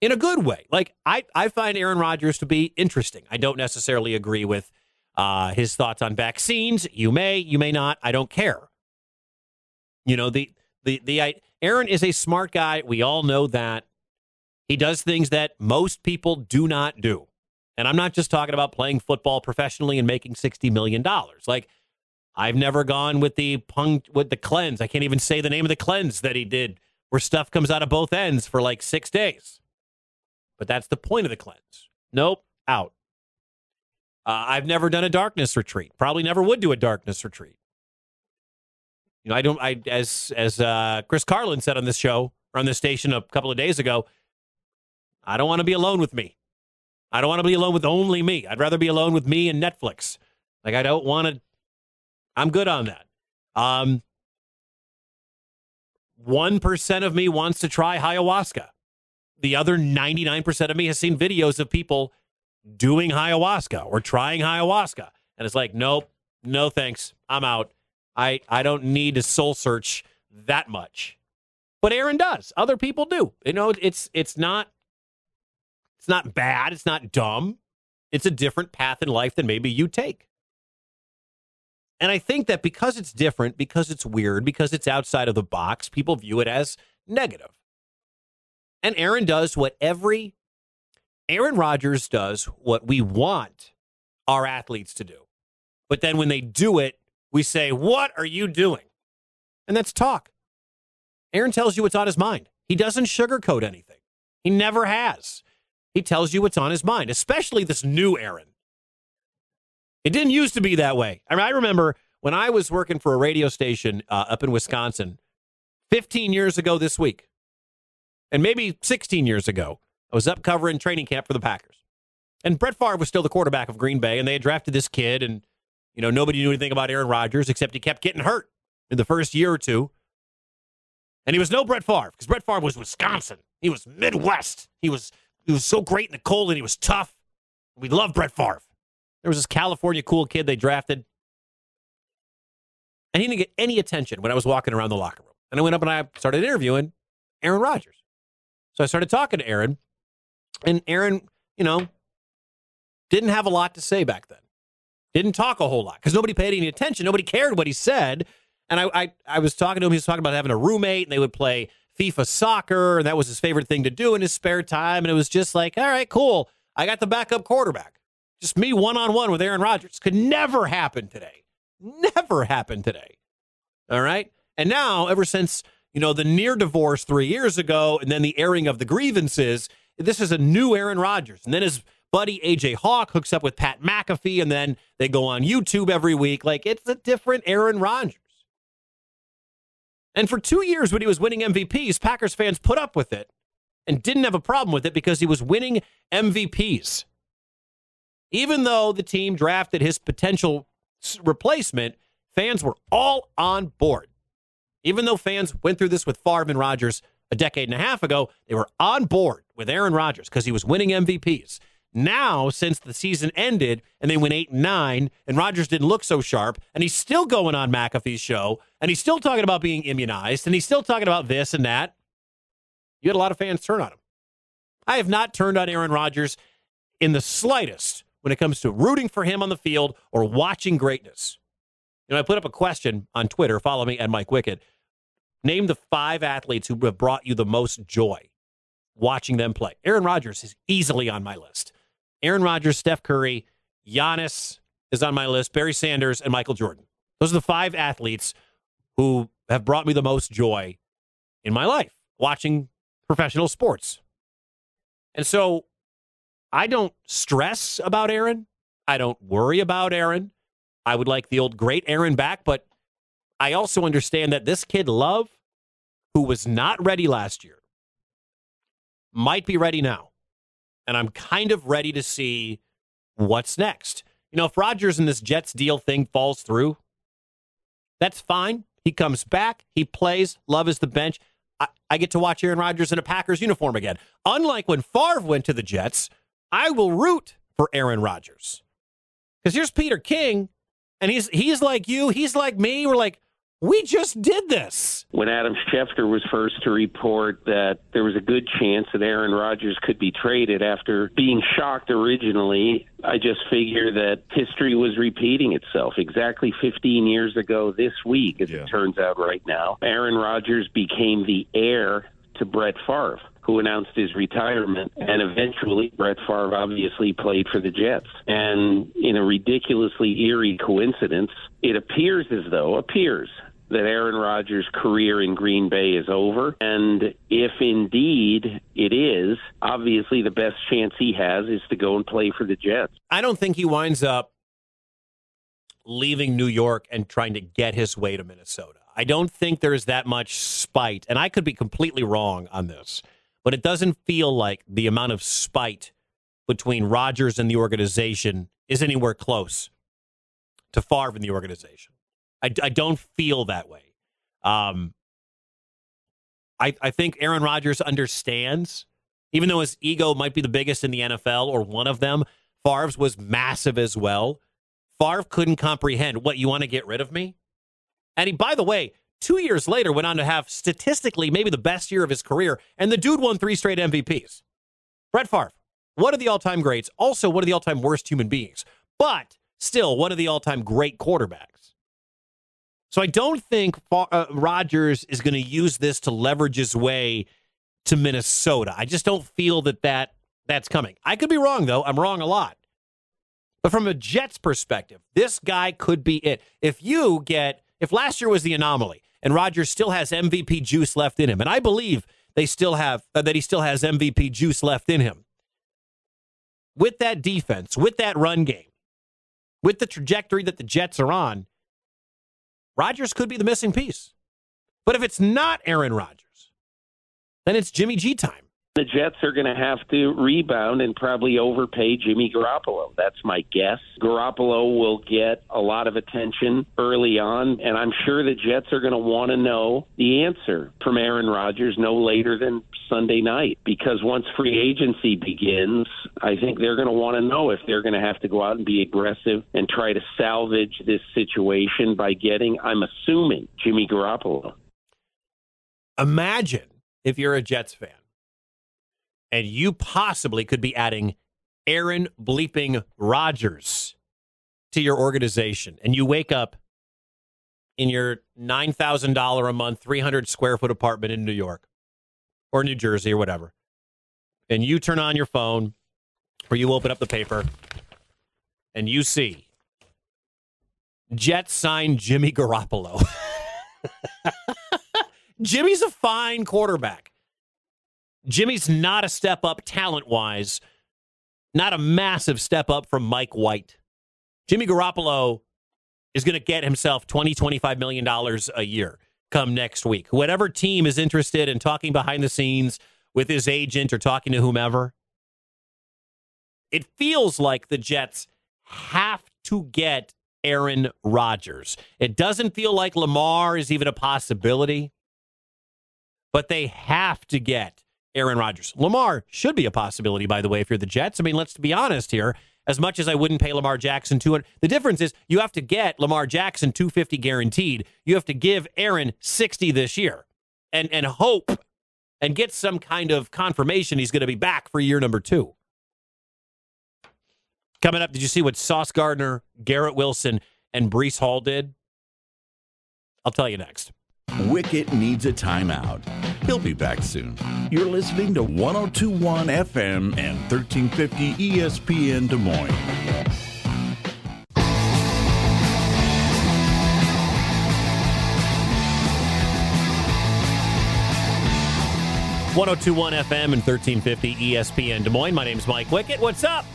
in a good way. Like I, I find Aaron Rodgers to be interesting. I don't necessarily agree with uh, his thoughts on vaccines. You may, you may not. I don't care. You know the the the I, Aaron is a smart guy. We all know that. He does things that most people do not do. And I'm not just talking about playing football professionally and making sixty million dollars. Like I've never gone with the punk with the cleanse. I can't even say the name of the cleanse that he did, where stuff comes out of both ends for like six days. But that's the point of the cleanse. Nope, out. Uh, I've never done a darkness retreat. Probably never would do a darkness retreat. You know, I don't. I as as uh, Chris Carlin said on this show or on this station a couple of days ago. I don't want to be alone with me. I don't want to be alone with only me. I'd rather be alone with me and Netflix. Like I don't want to. I'm good on that. Um, one percent of me wants to try ayahuasca. The other ninety nine percent of me has seen videos of people doing ayahuasca or trying ayahuasca, and it's like, nope, no thanks, I'm out. I I don't need to soul search that much. But Aaron does. Other people do. You know, it's it's not it's not bad, it's not dumb. It's a different path in life than maybe you take. And I think that because it's different, because it's weird, because it's outside of the box, people view it as negative. And Aaron does what every Aaron Rodgers does what we want our athletes to do. But then when they do it, we say, What are you doing? And that's talk. Aaron tells you what's on his mind. He doesn't sugarcoat anything, he never has. He tells you what's on his mind, especially this new Aaron. It didn't used to be that way. I, mean, I remember when I was working for a radio station uh, up in Wisconsin 15 years ago this week, and maybe 16 years ago, I was up covering training camp for the Packers. And Brett Favre was still the quarterback of Green Bay, and they had drafted this kid, and you know nobody knew anything about Aaron Rodgers except he kept getting hurt in the first year or two. And he was no Brett Favre because Brett Favre was Wisconsin. He was Midwest. He was he was so great in the cold, and he was tough. We love Brett Favre. There was this California cool kid they drafted, and he didn't get any attention when I was walking around the locker room. And I went up and I started interviewing Aaron Rodgers. So I started talking to Aaron, and Aaron, you know, didn't have a lot to say back then. Didn't talk a whole lot because nobody paid any attention. Nobody cared what he said. And I, I, I was talking to him. He was talking about having a roommate, and they would play FIFA soccer, and that was his favorite thing to do in his spare time. And it was just like, all right, cool. I got the backup quarterback. Just me one on one with Aaron Rodgers. Could never happen today. Never happen today. All right. And now, ever since, you know, the near divorce three years ago and then the airing of the grievances, this is a new Aaron Rodgers. And then his buddy AJ Hawk hooks up with Pat McAfee, and then they go on YouTube every week. Like it's a different Aaron Rodgers. And for two years, when he was winning MVPs, Packers fans put up with it and didn't have a problem with it because he was winning MVPs. Even though the team drafted his potential replacement, fans were all on board. Even though fans went through this with Favre and Rodgers a decade and a half ago, they were on board with Aaron Rodgers because he was winning MVPs. Now, since the season ended and they went eight and nine, and Rodgers didn't look so sharp, and he's still going on McAfee's show, and he's still talking about being immunized, and he's still talking about this and that. You had a lot of fans turn on him. I have not turned on Aaron Rodgers in the slightest when it comes to rooting for him on the field or watching greatness. You know, I put up a question on Twitter. Follow me at Mike Wickett. Name the five athletes who have brought you the most joy watching them play. Aaron Rodgers is easily on my list. Aaron Rodgers, Steph Curry, Giannis is on my list, Barry Sanders, and Michael Jordan. Those are the five athletes who have brought me the most joy in my life watching professional sports. And so I don't stress about Aaron. I don't worry about Aaron. I would like the old great Aaron back, but I also understand that this kid, Love, who was not ready last year, might be ready now. And I'm kind of ready to see what's next. You know, if Rodgers and this Jets deal thing falls through, that's fine. He comes back, he plays, love is the bench. I, I get to watch Aaron Rodgers in a Packers uniform again. Unlike when Favre went to the Jets, I will root for Aaron Rodgers. Because here's Peter King, and he's he's like you, he's like me. We're like, we just did this. When Adam Schefter was first to report that there was a good chance that Aaron Rodgers could be traded after being shocked originally, I just figure that history was repeating itself. Exactly 15 years ago this week, as Yeah. it turns out right now, Aaron Rodgers became the heir to Brett Favre. Who announced his retirement, and eventually Brett Favre obviously played for the Jets. And in a ridiculously eerie coincidence, it appears as though, appears that Aaron Rodgers' career in Green Bay is over. And if indeed it is, obviously the best chance he has is to go and play for the Jets. I don't think he winds up leaving New York and trying to get his way to Minnesota. I don't think there's that much spite, and I could be completely wrong on this, but it doesn't feel like the amount of spite between Rodgers and the organization is anywhere close to Favre and the organization. I, I don't feel that way. Um, I, I think Aaron Rodgers understands, even though his ego might be the biggest in the NFL or one of them, Favre's was massive as well. Favre couldn't comprehend what you want to get rid of me. And he, by the way, two years later went on to have statistically maybe the best year of his career, and the dude won three straight MVPs. Brett Favre, one of the all-time greats, also one of the all-time worst human beings, but still one of the all-time great quarterbacks. So I don't think Fa- uh, Rodgers is going to use this to leverage his way to Minnesota. I just don't feel that, that that's coming. I could be wrong though. I'm wrong a lot. But from a Jets perspective, this guy could be it. If you get, if last year was the anomaly and Rodgers still has MVP juice left in him, and I believe they still have, uh, that he still has MVP juice left in him, with that defense, with that run game, with the trajectory that the Jets are on, Rodgers could be the missing piece. But if it's not Aaron Rodgers, then it's Jimmy G time. The Jets are going to have to rebound and probably overpay Jimmy Garoppolo. That's my guess. Garoppolo will get a lot of attention early on, and I'm sure the Jets are going to want to know the answer from Aaron Rodgers no later than Sunday night. Because once free agency begins, I think they're going to want to know if they're going to have to go out and be aggressive and try to salvage this situation by getting, I'm assuming, Jimmy Garoppolo. Imagine if you're a Jets fan and you possibly could be adding Aaron bleeping Rodgers to your organization and you wake up in your $9,000 a month, 300 square foot apartment in New York or New Jersey or whatever, and you turn on your phone or you open up the paper and you see Jets signed Jimmy Garoppolo. Jimmy's a fine quarterback. Jimmy's not a step up talent wise, not a massive step up from Mike White. Jimmy Garoppolo is going to get himself 20, 25 million dollars a year come next week. Whatever team is interested in talking behind the scenes with his agent or talking to whomever, it feels like the Jets have to get Aaron Rodgers. It doesn't feel like Lamar is even a possibility, but they have to get Aaron Rodgers. Lamar should be a possibility, by the way, if you're the Jets. I mean, let's be honest here. As much as I wouldn't pay Lamar Jackson 200, the difference is you have to get Lamar Jackson 250 guaranteed. You have to give Aaron 60 this year and, and hope and get some kind of confirmation he's going to be back for year number two. Coming up, did you see what Sauce Gardner, Garrett Wilson, and Breece Hall did? I'll tell you next. Wickett needs a timeout. He'll be back soon. You're listening to 1021 FM and 1350 ESPN Des Moines. One zero two one FM and 1350 ESPN Des Moines. My name's Mike Wickett. What's up?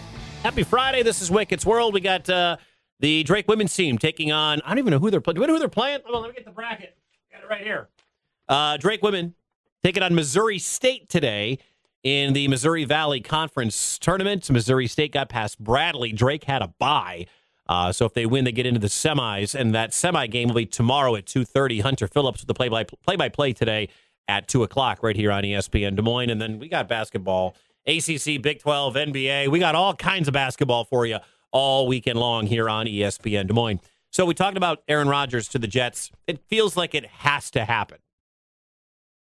Happy Friday. This is Wickett's World. We got uh, the Drake women's team taking on, I don't even know who they're playing. Do we know who they're playing? Hold on, let me get the bracket. Got it right here. Uh, Drake women taking on Missouri State today in the Missouri Valley Conference tournament. Missouri State got past Bradley. Drake had a bye. Uh, so if they win, they get into the semis, and that semi game will be tomorrow at 2.30. Hunter Phillips with the play by play by play today at two o'clock right here on ESPN Des Moines, and then we got basketball, ACC, Big 12, NBA. We got all kinds of basketball for you all weekend long here on ESPN Des Moines. So we talked about Aaron Rodgers to the Jets. It feels like it has to happen.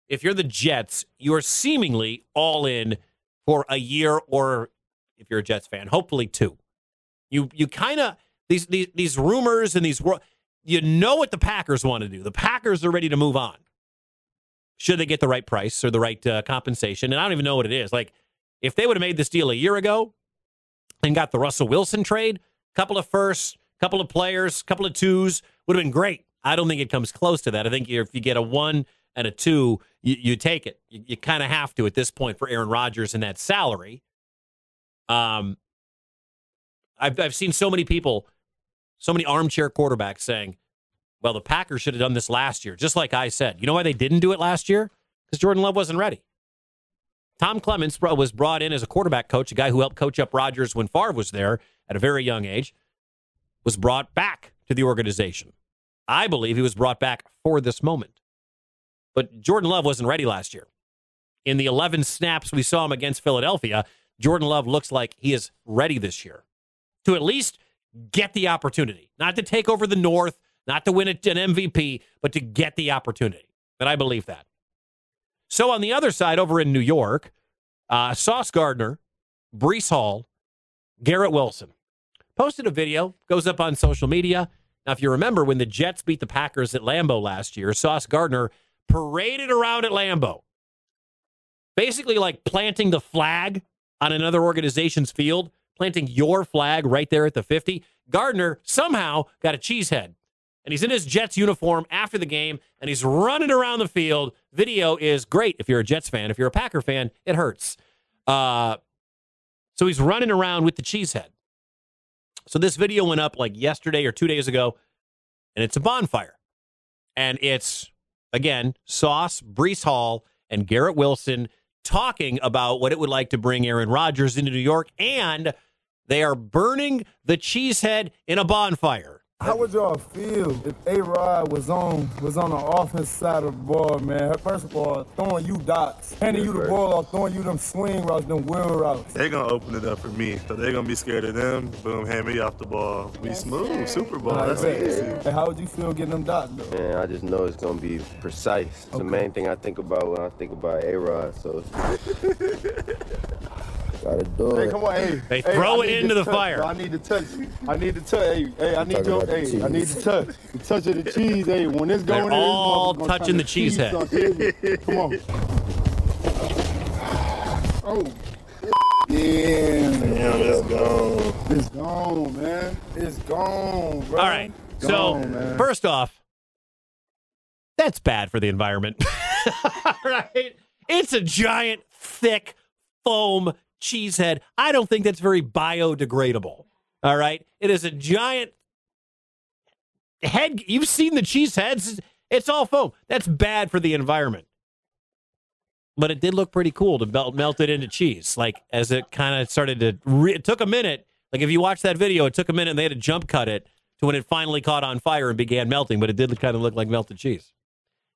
If you're the Jets, you are seemingly all in for a year, or if you're a Jets fan, hopefully two. You you kind of these these these rumors and these you know what the Packers want to do. The Packers are ready to move on. Should they get the right price or the right uh, compensation? And I don't even know what it is. Like if they would have made this deal a year ago and got the Russell Wilson trade, a couple of firsts, couple of players, couple of twos would have been great. I don't think it comes close to that. I think if you get a one and a two, you, you take it. You, you kind of have to at this point for Aaron Rodgers and that salary. Um, I've I've seen so many people, so many armchair quarterbacks saying, "Well, the Packers should have done this last year," just like I said. You know why they didn't do it last year? Because Jordan Love wasn't ready. Tom Clements was brought in as a quarterback coach, a guy who helped coach up Rodgers when Favre was there at a very young age, was brought back to the organization. I believe he was brought back for this moment. But Jordan Love wasn't ready last year. In the 11 snaps we saw him against Philadelphia, Jordan Love looks like he is ready this year to at least get the opportunity, not to take over the North, not to win an MVP, but to get the opportunity. And I believe that. So on the other side, over in New York, uh, Sauce Gardner, Breece Hall, Garrett Wilson posted a video, goes up on social media. Now, if you remember when the Jets beat the Packers at Lambeau last year, Sauce Gardner paraded around at Lambeau, basically like planting the flag on another organization's field, planting your flag right there at the 50. Gardner somehow got a cheese head. And he's in his Jets uniform after the game and he's running around the field. Video is great if you're a Jets fan. If you're a Packer fan, it hurts. Uh, so he's running around with the cheese head. So this video went up like yesterday or two days ago, and it's a bonfire. And it's, again, Sauce, Breece Hall, and Garrett Wilson talking about what it would like to bring Aaron Rodgers into New York, and they are burning the cheesehead in a bonfire. How would y'all feel if A Rod was on was on the offense side of the ball, man? First of all, throwing you dots, handing you the ball or throwing you them swing routes, them wheel routes. They're gonna open it up for me, so they're gonna be scared of them. Boom, hand me off the ball. Be smooth, Super Bowl. That's said, easy. hey, how would you feel getting them dots, though? Man, I just know it's gonna be precise. It's the main thing I think about when I think about A Rod. So gotta do Hey, it. come on, hey. They hey, throw I it need into to the touch, fire. bro. I need to touch. I need to touch. Hey, hey, I need Talking your. about the Hey, I need cheese. to touch. The touch of the cheese. Hey, when it's They're going in, all this motherfucker gonna touching turn the cheese head. stuff. Come on. Oh. Yeah. Damn, it's gone. It's gone, man. It's gone, bro. All right. So, Gone, man. first off, that's bad for the environment. right? It's a giant, thick foam cheesehead. I don't think that's very biodegradable. All right. It is a giant head. You've seen the cheese heads, it's all foam. That's bad for the environment. But it did look pretty cool to melt, melt it into cheese. Like as it kind of started to, re- it took a minute. Like if you watch that video, it took a minute and they had to jump cut it to when it finally caught on fire and began melting. But it did kind of look like melted cheese.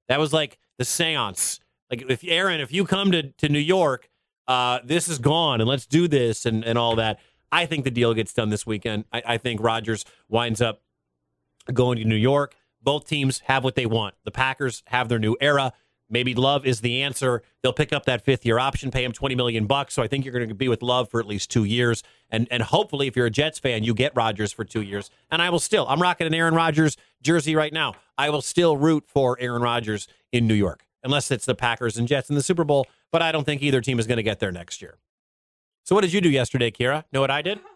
That was like the seance. Like if Aaron, if you come to, to New York, uh, this is gone and let's do this and, and all that. I think the deal gets done this weekend. I, I think Rodgers winds up going to New York. Both teams have what they want. The Packers have their new era. Maybe Love is the answer. They'll pick up that fifth year option, pay him twenty million bucks. So I think you're going to be with Love for at least two years, and and hopefully, if you're a Jets fan, you get Rodgers for two years. And I will still, I'm rocking an Aaron Rodgers jersey right now. I will still root for Aaron Rodgers in New York, unless it's the Packers and Jets in the Super Bowl. But I don't think either team is going to get there next year. So what did you do yesterday, Kira? Know what I did?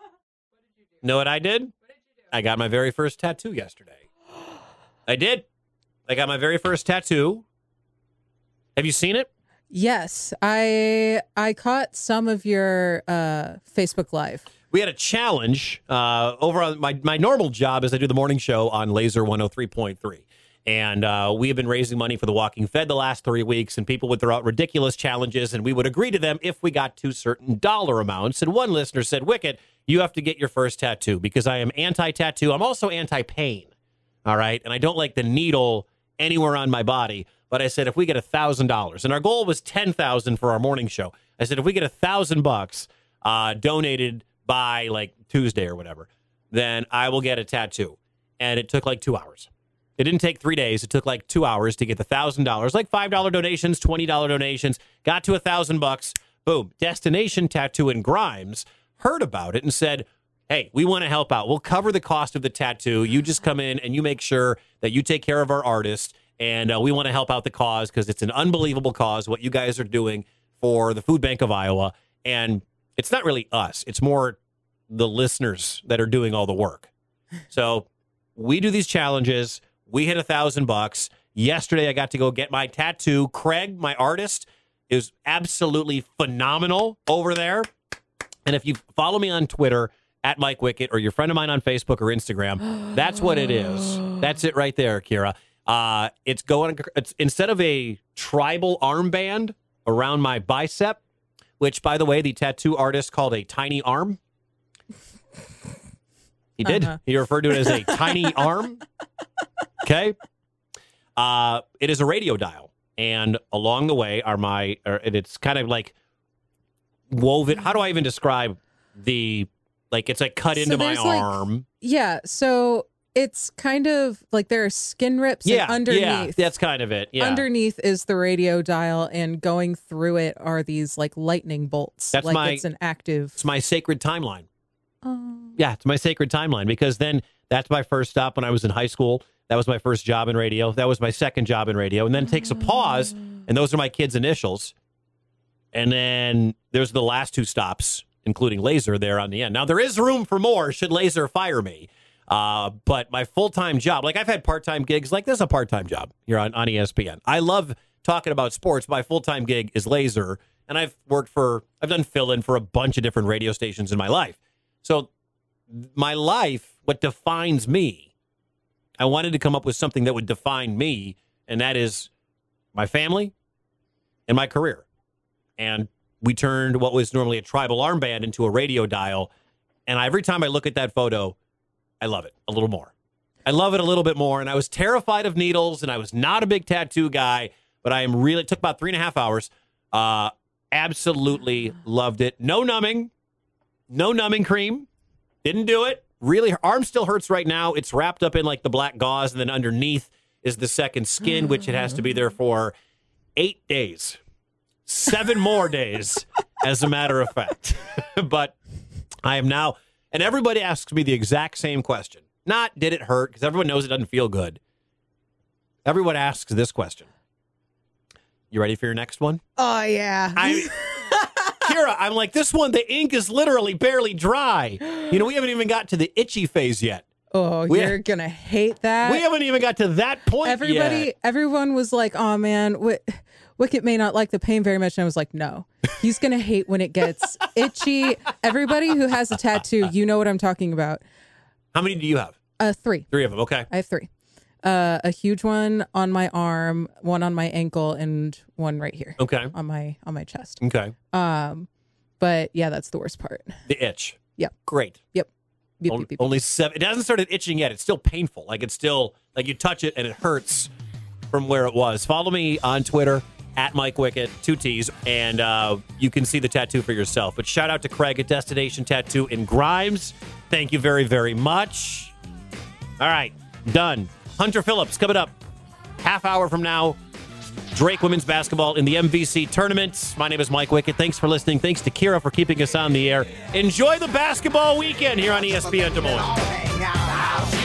Know what I did? I got my very first tattoo yesterday. I did. I got my very first tattoo. Have you seen it? Yes, I I caught some of your uh, Facebook Live. We had a challenge uh, over on my, my normal job is I do the morning show on Laser 103.3. And uh, we have been raising money for the Walking Fed the last three weeks, and people would throw out ridiculous challenges, and we would agree to them if we got to certain dollar amounts. And one listener said, Wickett, you have to get your first tattoo because I am anti tattoo. I'm also anti pain. All right. And I don't like the needle anywhere on my body. But I said, if we get a thousand dollars, and our goal was ten thousand for our morning show. I said, if we get a thousand bucks uh, donated by like Tuesday or whatever, then I will get a tattoo. And it took like two hours. It didn't take three days. It took like two hours to get the thousand dollars, like five dollar donations, twenty dollar donations. Got to a thousand bucks. Boom. Destination Tattoo in Grimes heard about it and said, "Hey, we want to help out. We'll cover the cost of the tattoo. You just come in and you make sure that you take care of our artist, and uh, we want to help out the cause because it's an unbelievable cause what you guys are doing for the Food Bank of Iowa. And it's not really us; it's more the listeners that are doing all the work. So we do these challenges. We hit a thousand bucks. Yesterday, I got to go get my tattoo. Craig, my artist, is absolutely phenomenal over there. And if you follow me on Twitter at Mike Wickett or your friend of mine on Facebook or Instagram, that's what it is. That's it right there, Kira. Uh, it's going. It's instead of a tribal armband around my bicep, which, by the way, the tattoo artist called a tiny arm. He did. Uh-huh. He referred to it as a tiny arm. Okay. Uh, it is a radio dial, and along the way are my. Or and it's kind of like woven. How do I even describe the? Like it's like cut So into my like, arm. Yeah. So it's kind of like there are skin rips yeah, underneath. yeah, that's kind of it. Yeah, Underneath is the radio dial, and going through it are these like lightning bolts. That's like my- it's an active. it's my sacred timeline. Oh. Yeah, it's my sacred timeline because then that's my first stop when I was in high school. That was my first job in radio. That was my second job in radio. And then it takes a pause, and those are my kids' initials. And then there's the last two stops, including Laser there on the end. Now, there is room for more should Laser fire me. Uh, but my full time job, like I've had part time gigs, like this is a part time job here on, on ESPN. I love talking about sports. My full time gig is Laser. And I've worked for, I've done fill in for a bunch of different radio stations in my life. So my life, what defines me, I wanted to come up with something that would define me, and that is my family and my career. And we turned what was normally a tribal armband into a radio dial. And every time I look at that photo, I love it a little more. I love it a little bit more. And I was terrified of needles, and I was not a big tattoo guy, but I am really, it took about three and a half hours. Uh, absolutely loved it. No numbing, no numbing cream. Didn't do it. Really, her arm still hurts right now. It's wrapped up in like the black gauze, and then underneath is the second skin, which it has to be there for eight days, seven more days, as a matter of fact. but I am now, and everybody asks me the exact same question. Not did it hurt, because everyone knows it doesn't feel good. Everyone asks this question. You ready for your next one? Oh yeah. I, Kira, I'm like, this one, the ink is literally barely dry. You know, we haven't even got to the itchy phase yet. oh, we- you're gonna hate that. we haven't even got to that point Everybody, yet. everyone was like, "Oh man, Wi- Wickett may not like the pain very much." And I was like, "No, he's gonna hate when it gets itchy." Everybody who has a tattoo, you know what I'm talking about. How many do you have? Uh, three. Three of them. Okay. I have three. Uh, a huge one on my arm, one on my ankle, and one right here Okay. on my on my chest. Okay. Um, but yeah, that's the worst part. The itch. Yep. Great. Yep. Yep, On- yep, yep. Only seven. It hasn't started itching yet. It's still painful. Like it's still like you touch it and it hurts from where it was. Follow me on Twitter at Mike Wickett, two T's, and uh, you can see the tattoo for yourself. But shout out to Craig at Destination Tattoo in Grimes. Thank you very, very much. All right, done. Hunter Phillips coming up half hour from now. Drake women's basketball in the MVC tournament. My name is Mike Wickett. Thanks for listening. Thanks to Kira for keeping us on the air. Enjoy the basketball weekend here on ESPN Des Moines.